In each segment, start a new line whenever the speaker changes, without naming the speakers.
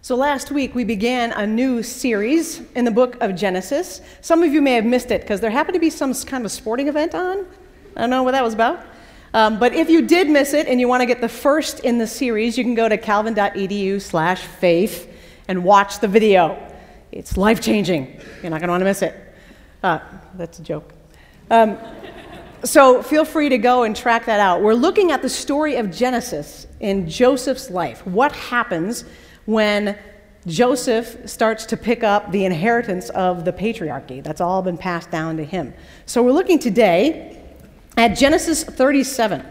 So, last week we began a new series in the book of Genesis. Some of you may have missed it because there happened to be some kind of sporting event on. I don't know what that was about. Um, but if you did miss it and you want to get the first in the series, you can go to calvin.edu slash faith and watch the video. It's life changing. You're not going to want to miss it. Uh, that's a joke. Um, so feel free to go and track that out. We're looking at the story of Genesis in Joseph's life. What happens when Joseph starts to pick up the inheritance of the patriarchy? That's all been passed down to him. So we're looking today at Genesis 37.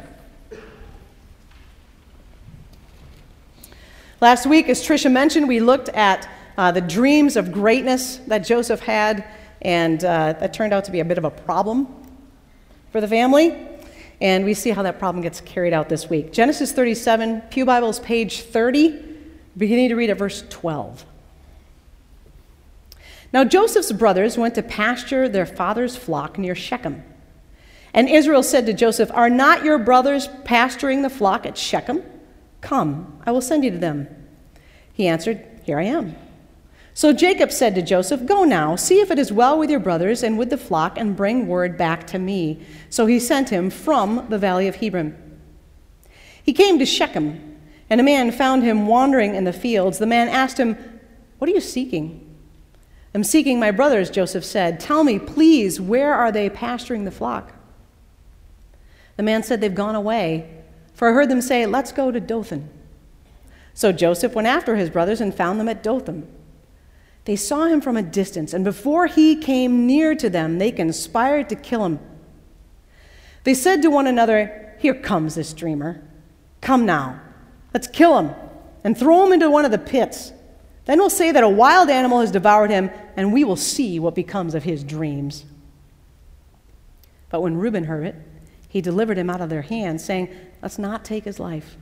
Last week, as Tricia mentioned, we looked at uh, the dreams of greatness that Joseph had, and uh, that turned out to be a bit of a problem for the family. And we see how that problem gets carried out this week. Genesis 37, Pew Bibles, page 30, beginning to read at verse 12. Now Joseph's brothers went to pasture their father's flock near Shechem. And Israel said to Joseph, Are not your brothers pasturing the flock at Shechem? Come, I will send you to them. He answered, Here I am. So Jacob said to Joseph, Go now, see if it is well with your brothers and with the flock, and bring word back to me. So he sent him from the valley of Hebron. He came to Shechem, and a man found him wandering in the fields. The man asked him, What are you seeking? I'm seeking my brothers, Joseph said. Tell me, please, where are they pasturing the flock? The man said, They've gone away, for I heard them say, Let's go to Dothan. So Joseph went after his brothers and found them at Dothan. They saw him from a distance, and before he came near to them, they conspired to kill him. They said to one another, Here comes this dreamer. Come now, let's kill him and throw him into one of the pits. Then we'll say that a wild animal has devoured him, and we will see what becomes of his dreams. But when Reuben heard it, he delivered him out of their hands, saying, Let's not take his life.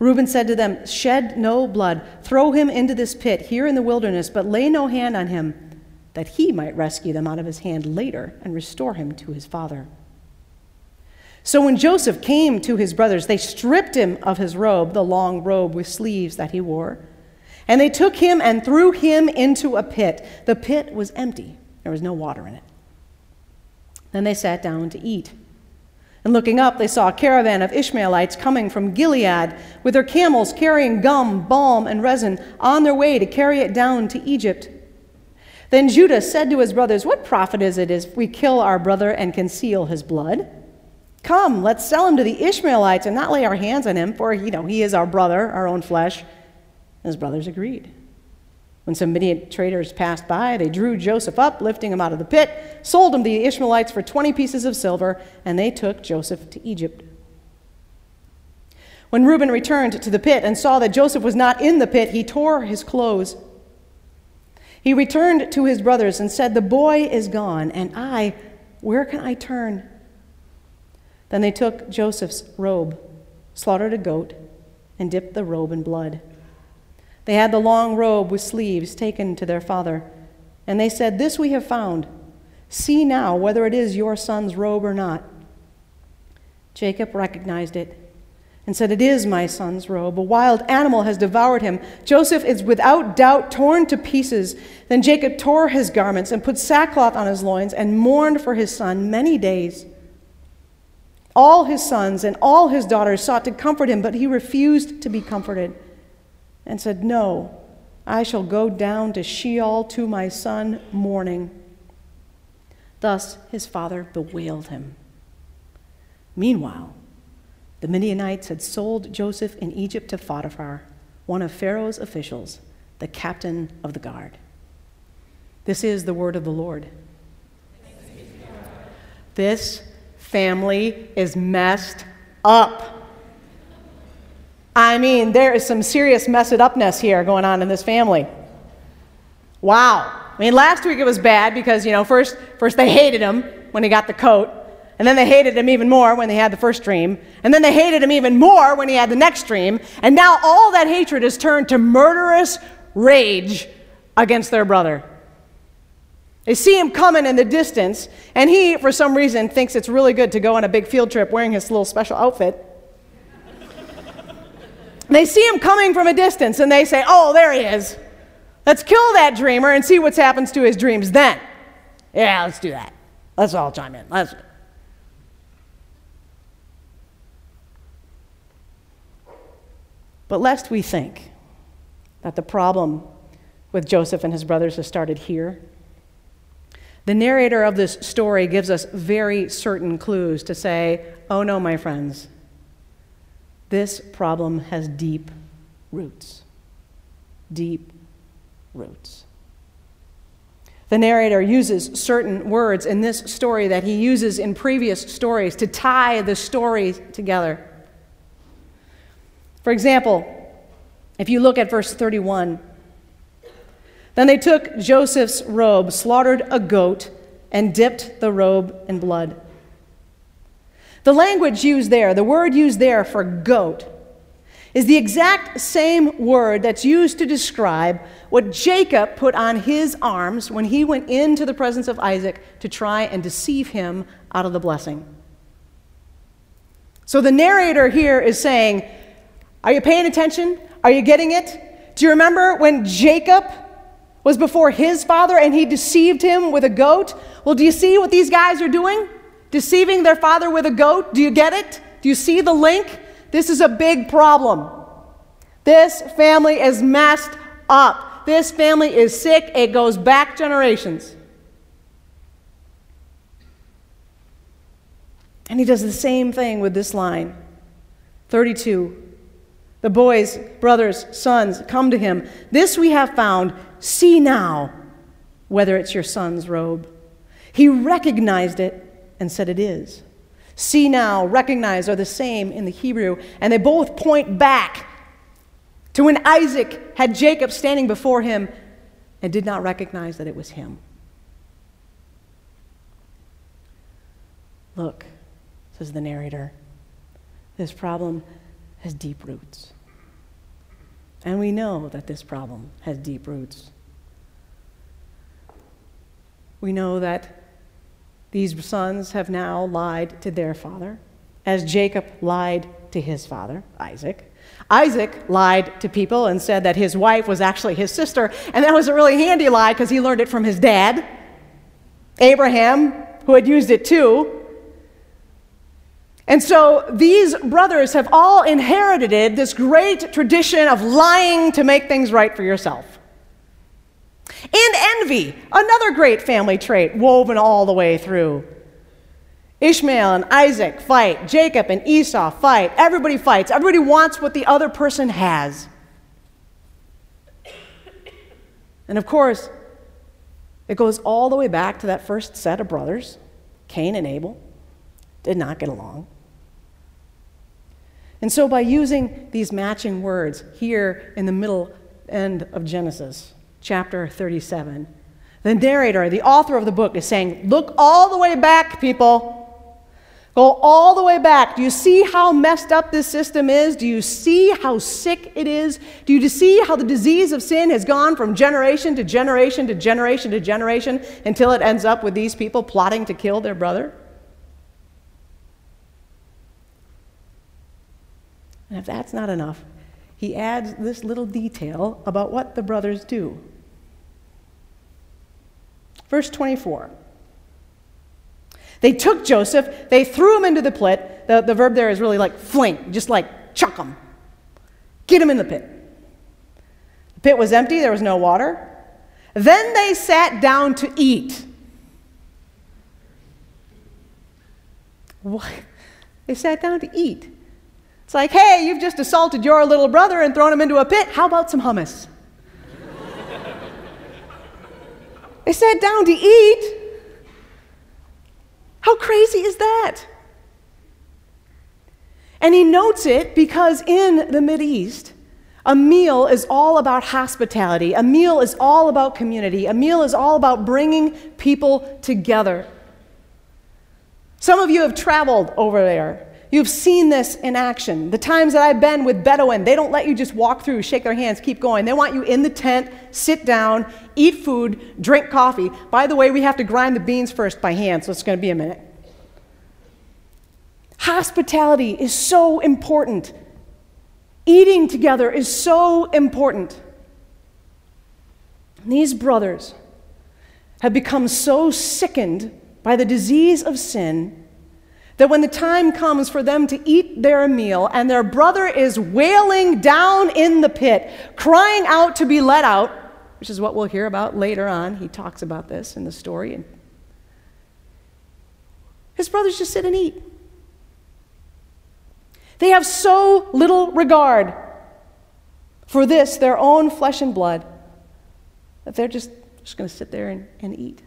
Reuben said to them, Shed no blood, throw him into this pit here in the wilderness, but lay no hand on him, that he might rescue them out of his hand later and restore him to his father. So when Joseph came to his brothers, they stripped him of his robe, the long robe with sleeves that he wore, and they took him and threw him into a pit. The pit was empty, there was no water in it. Then they sat down to eat. And looking up, they saw a caravan of Ishmaelites coming from Gilead with their camels carrying gum, balm, and resin on their way to carry it down to Egypt. Then Judah said to his brothers, What profit is it if we kill our brother and conceal his blood? Come, let's sell him to the Ishmaelites and not lay our hands on him, for you know he is our brother, our own flesh. And his brothers agreed. When some Midian traders passed by, they drew Joseph up, lifting him out of the pit, sold him to the Ishmaelites for 20 pieces of silver, and they took Joseph to Egypt. When Reuben returned to the pit and saw that Joseph was not in the pit, he tore his clothes. He returned to his brothers and said, The boy is gone, and I, where can I turn? Then they took Joseph's robe, slaughtered a goat, and dipped the robe in blood. They had the long robe with sleeves taken to their father. And they said, This we have found. See now whether it is your son's robe or not. Jacob recognized it and said, It is my son's robe. A wild animal has devoured him. Joseph is without doubt torn to pieces. Then Jacob tore his garments and put sackcloth on his loins and mourned for his son many days. All his sons and all his daughters sought to comfort him, but he refused to be comforted and said, No, I shall go down to Sheol to my son mourning. Thus his father bewailed him. Meanwhile, the Midianites had sold Joseph in Egypt to Potiphar, one of Pharaoh's officials, the captain of the guard. This is the word of the Lord. This family is messed up. I mean, there is some serious messed upness here going on in this family. Wow. I mean, last week it was bad because, you know, first, first they hated him when he got the coat, and then they hated him even more when they had the first dream, and then they hated him even more when he had the next dream, and now all that hatred has turned to murderous rage against their brother. They see him coming in the distance, and he, for some reason, thinks it's really good to go on a big field trip wearing his little special outfit. They see him coming from a distance and they say, Oh, there he is. Let's kill that dreamer and see what happens to his dreams then. Yeah, let's do that. Let's all chime in. Let's. But lest we think that the problem with Joseph and his brothers has started here, the narrator of this story gives us very certain clues to say, oh no, my friends, this problem has deep roots. Deep roots. The narrator uses certain words in this story that he uses in previous stories to tie the story together. For example, if you look at verse 31, then they took Joseph's robe, slaughtered a goat, and dipped the robe in blood. The language used there, the word used there for goat, is the exact same word that's used to describe what Jacob put on his arms when he went into the presence of Isaac to try and deceive him out of the blessing. So the narrator here is saying, are you paying attention? Are you getting it? Do you remember when Jacob was before his father and he deceived him with a goat? Well, do you see what these guys are doing? Deceiving their father with a goat? Do you get it? Do you see the link? This is a big problem. This family is messed up. This family is sick. It goes back generations. And he does the same thing with this line 32. The boys, brothers, sons come to him. This we have found. See now whether it's your son's robe. He recognized it and said, It is. See now, recognize are the same in the Hebrew, and they both point back to when Isaac had Jacob standing before him and did not recognize that it was him. Look, says the narrator, this problem has deep roots. And we know that this problem has deep roots. We know that these sons have now lied to their father, as Jacob lied to his father, Isaac. Isaac lied to people and said that his wife was actually his sister, and that was a really handy lie because he learned it from his dad, Abraham, who had used it too. And so these brothers have all inherited this great tradition of lying to make things right for yourself. And envy, another great family trait woven all the way through. Ishmael and Isaac fight, Jacob and Esau fight. Everybody fights. Everybody wants what the other person has. And of course, it goes all the way back to that first set of brothers, Cain and Abel, did not get along. And so, by using these matching words here in the middle end of Genesis, chapter 37, the narrator, the author of the book, is saying, Look all the way back, people. Go all the way back. Do you see how messed up this system is? Do you see how sick it is? Do you see how the disease of sin has gone from generation to generation to generation to generation until it ends up with these people plotting to kill their brother? And if that's not enough, he adds this little detail about what the brothers do. Verse 24. They took Joseph, they threw him into the pit. The, the verb there is really like fling, just like chuck him. Get him in the pit. The pit was empty, there was no water. Then they sat down to eat. What? They sat down to eat. It's like, hey, you've just assaulted your little brother and thrown him into a pit. How about some hummus? they sat down to eat. How crazy is that? And he notes it because in the East, a meal is all about hospitality. A meal is all about community. A meal is all about bringing people together. Some of you have traveled over there. You've seen this in action. The times that I've been with Bedouin, they don't let you just walk through, shake their hands, keep going. They want you in the tent, sit down, eat food, drink coffee. By the way, we have to grind the beans first by hand, so it's going to be a minute. Hospitality is so important. Eating together is so important. These brothers have become so sickened by the disease of sin that when the time comes for them to eat their meal and their brother is wailing down in the pit, crying out to be let out, which is what we'll hear about later on. He talks about this in the story. And his brothers just sit and eat. They have so little regard for this, their own flesh and blood, that they're just, just going to sit there and, and eat.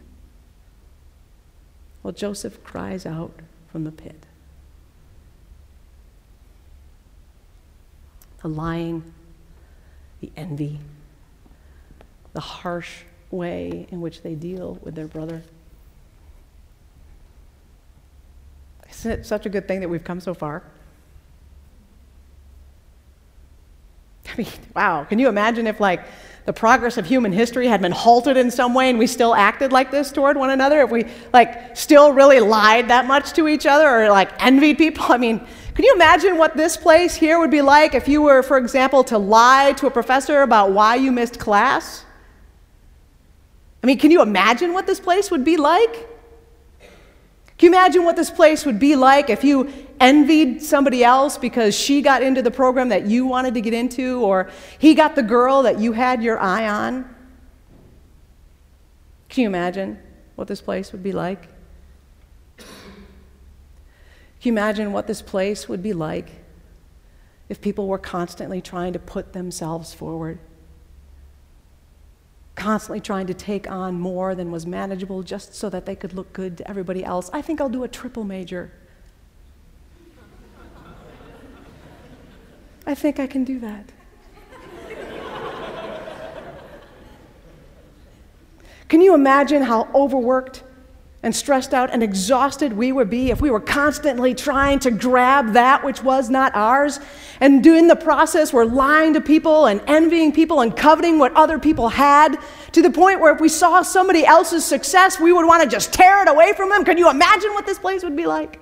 Well, Joseph cries out from the pit. The lying, the envy, the harsh way in which they deal with their brother. Isn't it such a good thing that we've come so far? I mean, wow, can you imagine if, like, the progress of human history had been halted in some way and we still acted like this toward one another, if we like still really lied that much to each other or like envied people, I mean, can you imagine what this place here would be like if you were, for example, to lie to a professor about why you missed class? I mean, can you imagine what this place would be like? Can you imagine what this place would be like if you envied somebody else because she got into the program that you wanted to get into, or he got the girl that you had your eye on? Can you imagine what this place would be like? Can you imagine what this place would be like if people were constantly trying to put themselves forward? constantly trying to take on more than was manageable just so that they could look good to everybody else. I think I'll do a triple major. I think I can do that. Can you imagine how overworked and stressed out and exhausted we would be if we were constantly trying to grab that which was not ours. And doing the process, we're lying to people and envying people and coveting what other people had to the point where if we saw somebody else's success, we would want to just tear it away from them. Can you imagine what this place would be like?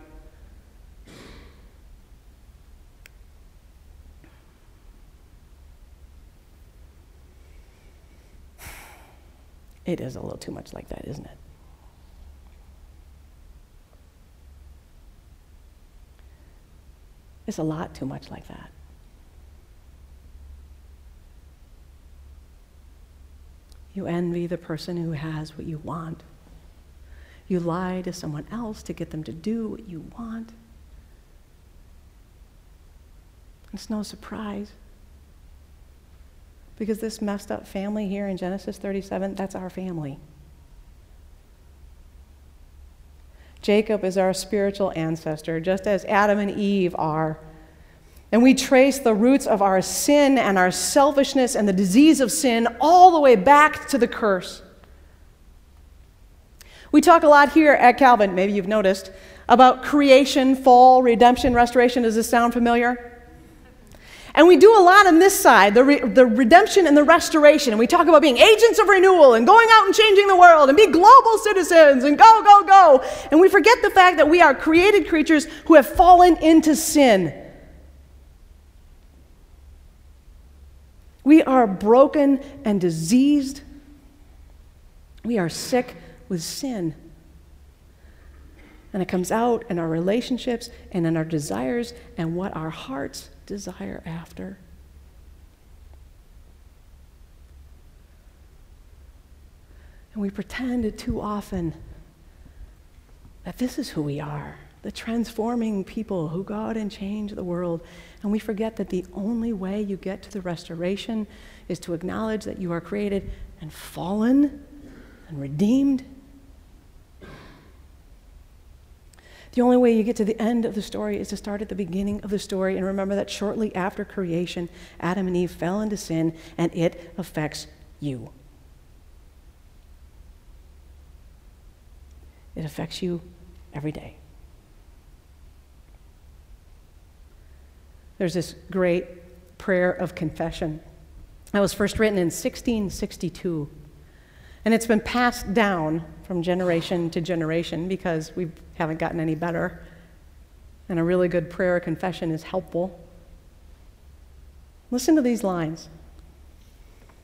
It is a little too much like that, isn't it? It's a lot too much like that. You envy the person who has what you want. You lie to someone else to get them to do what you want. It's no surprise. Because this messed up family here in Genesis 37, that's our family. Jacob is our spiritual ancestor, just as Adam and Eve are. And we trace the roots of our sin and our selfishness and the disease of sin all the way back to the curse. We talk a lot here at Calvin, maybe you've noticed, about creation, fall, redemption, restoration. Does this sound familiar? And we do a lot on this side, the, re- the redemption and the restoration. And we talk about being agents of renewal and going out and changing the world and be global citizens and go, go, go. And we forget the fact that we are created creatures who have fallen into sin. We are broken and diseased. We are sick with sin. And it comes out in our relationships and in our desires and what our hearts desire after. And we pretend too often that this is who we are the transforming people who go out and change the world. And we forget that the only way you get to the restoration is to acknowledge that you are created and fallen and redeemed The only way you get to the end of the story is to start at the beginning of the story and remember that shortly after creation, Adam and Eve fell into sin and it affects you. It affects you every day. There's this great prayer of confession that was first written in 1662. And it's been passed down from generation to generation because we haven't gotten any better. And a really good prayer confession is helpful. Listen to these lines.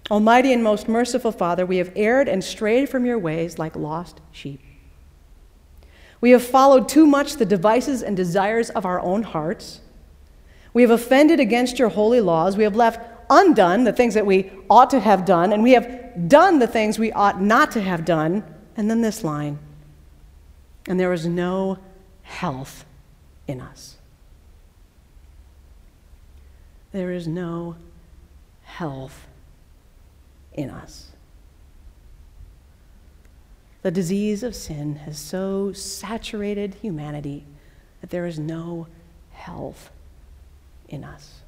Almighty and most merciful Father, we have erred and strayed from your ways like lost sheep. We have followed too much the devices and desires of our own hearts. We have offended against your holy laws. We have left undone the things that we ought to have done, and we have done the things we ought not to have done. And then this line and there is no health in us. There is no health in us. The disease of sin has so saturated humanity that there is no health in us.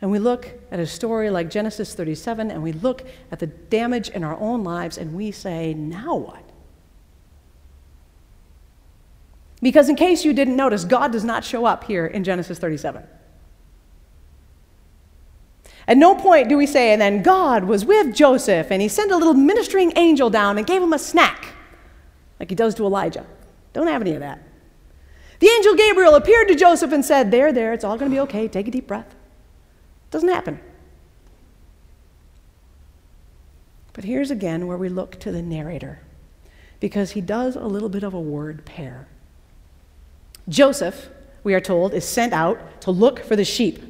And we look at a story like Genesis 37 and we look at the damage in our own lives and we say, now what? Because, in case you didn't notice, God does not show up here in Genesis 37. At no point do we say, and then God was with Joseph and he sent a little ministering angel down and gave him a snack, like he does to Elijah. Don't have any of that. The angel Gabriel appeared to Joseph and said, There, there, it's all going to be okay. Take a deep breath. Doesn't happen. But here's again where we look to the narrator, because he does a little bit of a word pair. Joseph, we are told, is sent out to look for the sheep.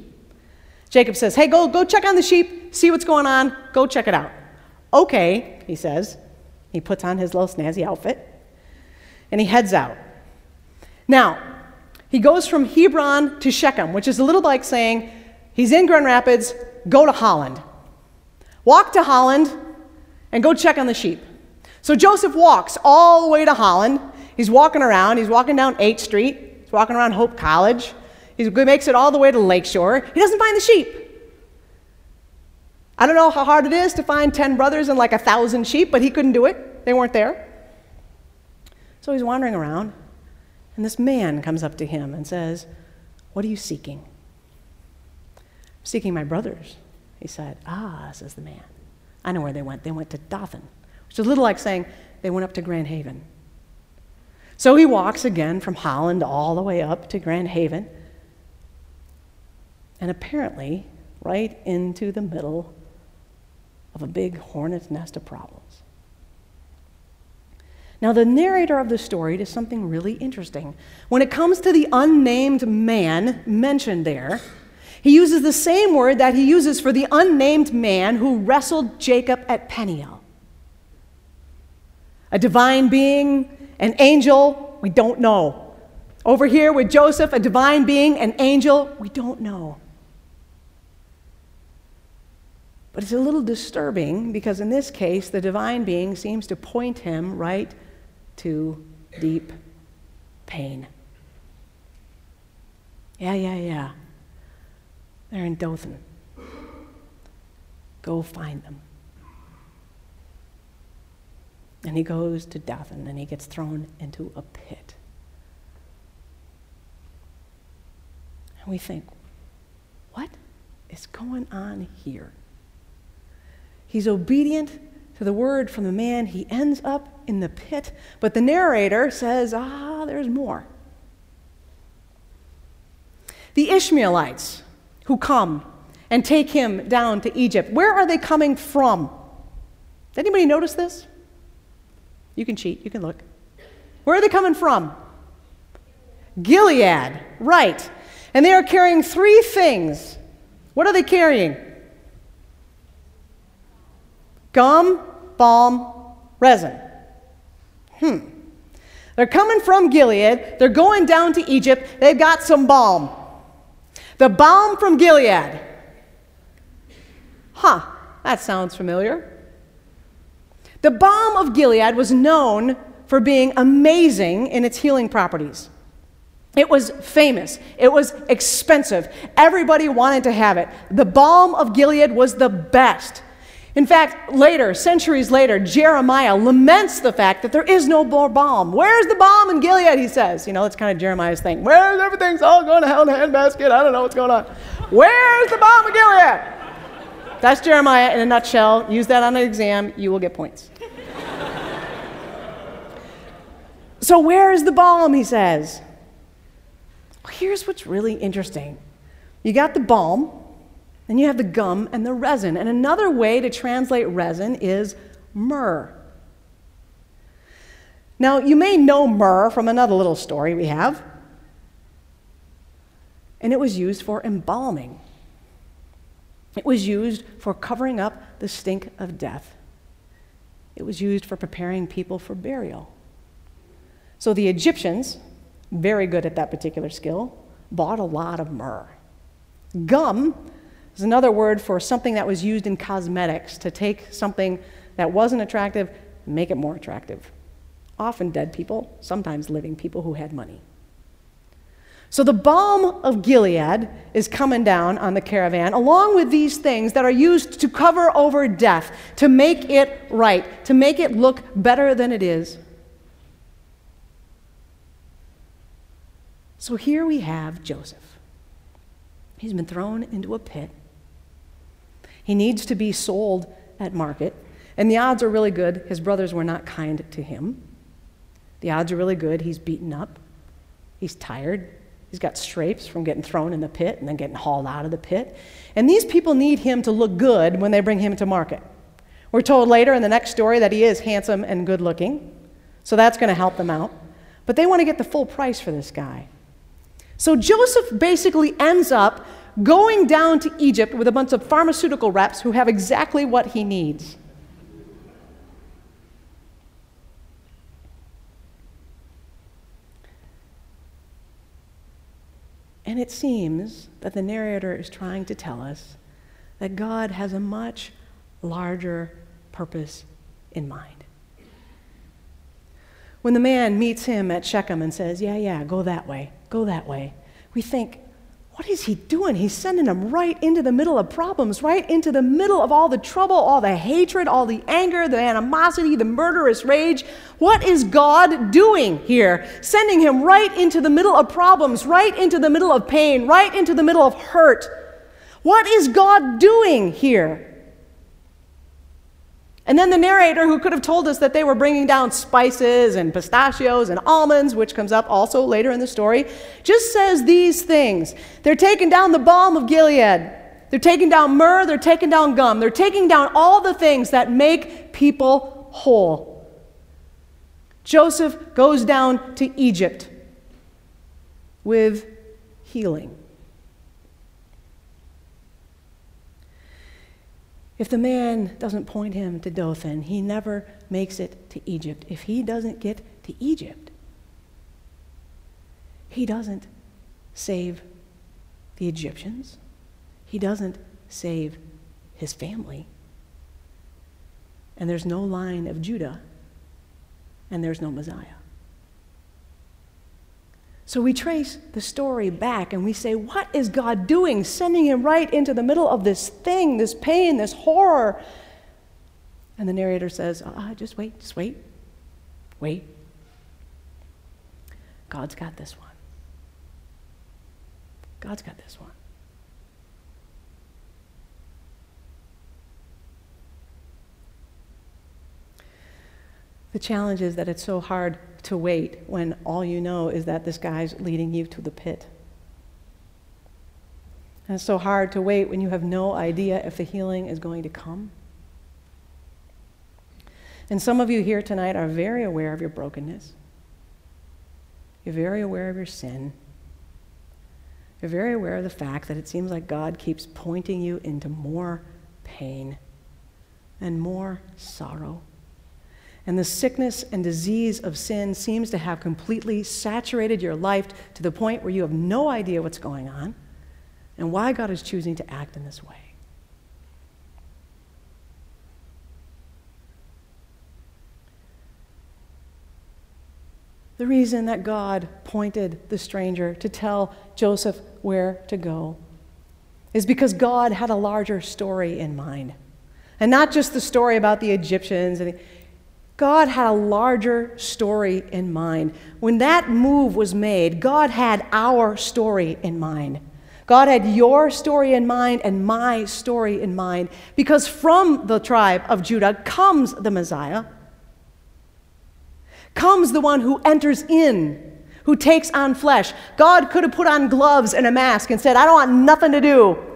Jacob says, Hey, go, go check on the sheep, see what's going on, go check it out. Okay, he says. He puts on his little snazzy outfit and he heads out. Now, he goes from Hebron to Shechem, which is a little like saying, He's in Grand Rapids, go to Holland. Walk to Holland and go check on the sheep. So Joseph walks all the way to Holland. He's walking around, he's walking down 8th Street, He's walking around Hope College. He makes it all the way to Lakeshore. He doesn't find the sheep. I don't know how hard it is to find 10 brothers and like a thousand sheep, but he couldn't do it. They weren't there. So he's wandering around, and this man comes up to him and says, What are you seeking? Seeking my brothers. He said, Ah, says the man. I know where they went. They went to Dothan, which is a little like saying they went up to Grand Haven. So he walks again from Holland all the way up to Grand Haven, and apparently right into the middle of a big hornet's nest of problems. Now, the narrator of the story does something really interesting. When it comes to the unnamed man mentioned there, he uses the same word that he uses for the unnamed man who wrestled Jacob at Peniel. A divine being an angel, we don't know. Over here with Joseph, a divine being, an angel, we don't know. But it's a little disturbing because in this case, the divine being seems to point him right to deep pain. Yeah, yeah, yeah. They're in Dothan. Go find them. And he goes to Dothan and he gets thrown into a pit. And we think, what is going on here? He's obedient to the word from the man. He ends up in the pit. But the narrator says, ah, there's more. The Ishmaelites who come and take him down to Egypt, where are they coming from? Did anybody notice this? You can cheat, you can look. Where are they coming from? Gilead, right. And they are carrying three things. What are they carrying? Gum, balm, resin. Hmm. They're coming from Gilead. They're going down to Egypt. They've got some balm. The balm from Gilead. Huh, that sounds familiar. The balm of Gilead was known for being amazing in its healing properties. It was famous. It was expensive. Everybody wanted to have it. The balm of Gilead was the best. In fact, later, centuries later, Jeremiah laments the fact that there is no more balm. Where's the balm in Gilead? He says. You know, that's kind of Jeremiah's thing. Where's everything's all going to hell in a handbasket? I don't know what's going on. Where's the balm in Gilead? That's Jeremiah in a nutshell. Use that on an exam, you will get points. so, where is the balm? He says. Well, here's what's really interesting you got the balm, And you have the gum and the resin. And another way to translate resin is myrrh. Now, you may know myrrh from another little story we have. And it was used for embalming, it was used for covering up the stink of death, it was used for preparing people for burial. So the Egyptians, very good at that particular skill, bought a lot of myrrh. Gum is another word for something that was used in cosmetics to take something that wasn't attractive make it more attractive often dead people, sometimes living people who had money. So the balm of Gilead is coming down on the caravan, along with these things that are used to cover over death, to make it right, to make it look better than it is. So here we have Joseph. He's been thrown into a pit. He needs to be sold at market, and the odds are really good his brothers were not kind to him. The odds are really good. He's beaten up, he's tired, he's got strapes from getting thrown in the pit and then getting hauled out of the pit. And these people need him to look good when they bring him to market. We're told later in the next story that he is handsome and good looking, so that's going to help them out. But they want to get the full price for this guy. So Joseph basically ends up going down to Egypt with a bunch of pharmaceutical reps who have exactly what he needs. And it seems that the narrator is trying to tell us that God has a much larger purpose in mind. When the man meets him at Shechem and says, Yeah, yeah, go that way, go that way, we think, what is he doing? He's sending them right into the middle of problems, right into the middle of all the trouble, all the hatred, all the anger, the animosity, the murderous rage. What is God doing here? Sending him right into the middle of problems, right into the middle of pain, right into the middle of hurt. What is God doing here? And then the narrator, who could have told us that they were bringing down spices and pistachios and almonds, which comes up also later in the story, just says these things. They're taking down the balm of Gilead. They're taking down myrrh. They're taking down gum. They're taking down all the things that make people whole. Joseph goes down to Egypt with healing. If the man doesn't point him to Dothan, he never makes it to Egypt. If he doesn't get to Egypt, he doesn't save the Egyptians. He doesn't save his family. And there's no line of Judah, and there's no Messiah. So we trace the story back and we say, What is God doing? Sending him right into the middle of this thing, this pain, this horror. And the narrator says, uh, Just wait, just wait, wait. God's got this one. God's got this one. The challenge is that it's so hard to wait when all you know is that this guy's leading you to the pit. And it's so hard to wait when you have no idea if the healing is going to come. And some of you here tonight are very aware of your brokenness. You're very aware of your sin. You're very aware of the fact that it seems like God keeps pointing you into more pain and more sorrow and the sickness and disease of sin seems to have completely saturated your life to the point where you have no idea what's going on and why God is choosing to act in this way. The reason that God pointed the stranger to tell Joseph where to go is because God had a larger story in mind. And not just the story about the Egyptians. And God had a larger story in mind. When that move was made, God had our story in mind. God had your story in mind and my story in mind because from the tribe of Judah comes the Messiah, comes the one who enters in, who takes on flesh. God could have put on gloves and a mask and said, I don't want nothing to do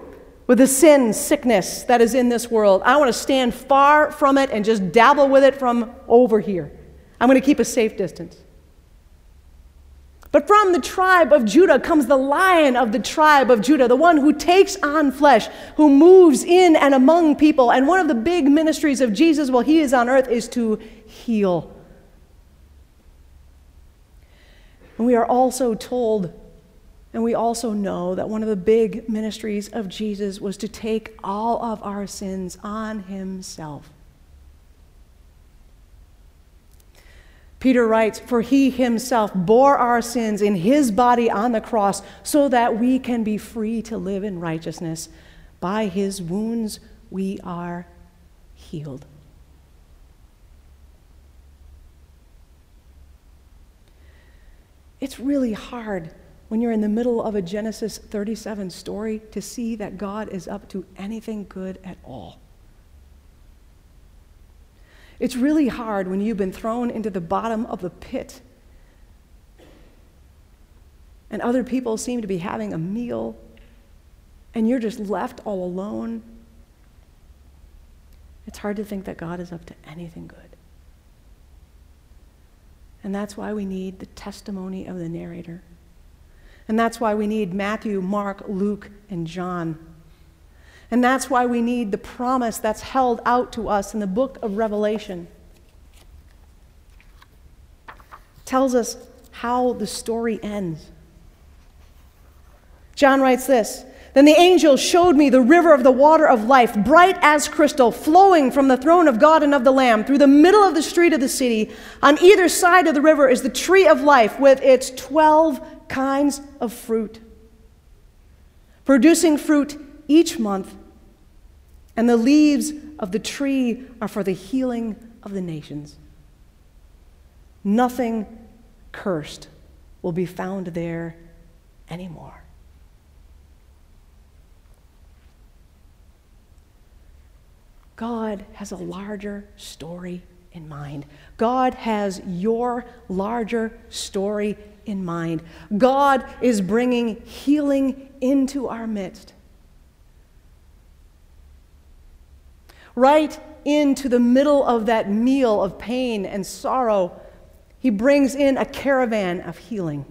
with the sin, sickness that is in this world. I want to stand far from it and just dabble with it from over here. I'm going to keep a safe distance. But from the tribe of Judah comes the lion of the tribe of Judah, the one who takes on flesh, who moves in and among people. And one of the big ministries of Jesus while he is on earth is to heal. And we are also told, and we also know that one of the big ministries of Jesus was to take all of our sins on himself. Peter writes, For he himself bore our sins in his body on the cross so that we can be free to live in righteousness. By his wounds we are healed. It's really hard when you're in the middle of a Genesis 37 story to see that God is up to anything good at all. It's really hard when you've been thrown into the bottom of the pit and other people seem to be having a meal and you're just left all alone. It's hard to think that God is up to anything good. And that's why we need the testimony of the narrator. And that's why we need Matthew, Mark, Luke, and John. And that's why we need the promise that's held out to us in the book of Revelation. tells us how the story ends. John writes this Then the angel showed me the river of the water of life, bright as crystal, flowing from the throne of God and of the Lamb through the middle of the street of the city. On either side of the river is the tree of life with its 12 kinds of fruit, producing fruit each month, and the leaves of the tree are for the healing of the nations. Nothing cursed will be found there anymore. God has a larger story in mind. God has your larger story in mind. God is bringing healing into our midst. right into the middle of that meal of pain and sorrow, he brings in a caravan of healing.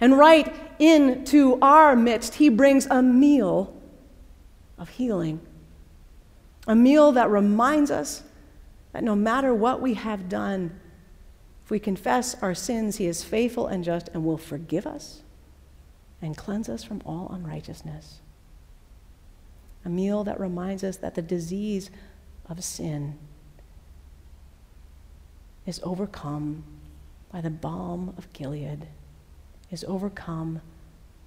And right into our midst, he brings a meal of healing. A meal that reminds us that no matter what we have done, if we confess our sins, he is faithful and just and will forgive us and cleanse us from all unrighteousness a meal that reminds us that the disease of sin is overcome by the balm of Gilead, is overcome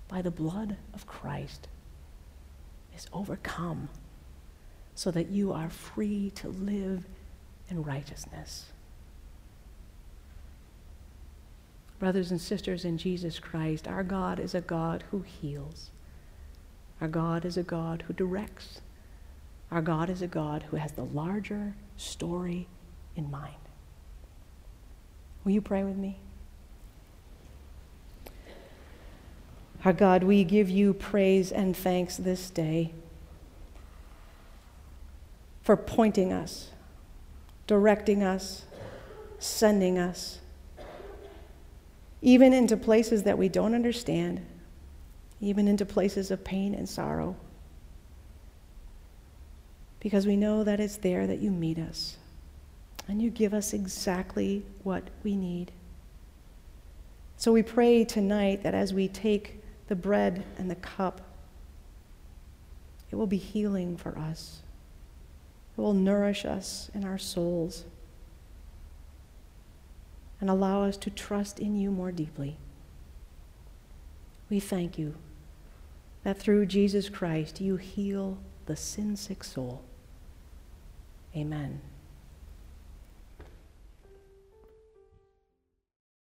by the blood of Christ, is overcome so that you are free to live in righteousness. Brothers and sisters in Jesus Christ, our God is a God who heals. Our God is a God who directs. Our God is a God who has the larger story in mind. Will you pray with me? Our God, we give you praise and thanks this day for pointing us, directing us, sending us, even into places that we don't understand even into places of pain and sorrow. Because we know that it's there that you meet us and you give us exactly what we need. So we pray tonight that as we take the bread and the cup, it will be healing for us. It will nourish us in our souls and allow us to trust in you more deeply. We thank you that through Jesus Christ you heal the sin sick soul. Amen.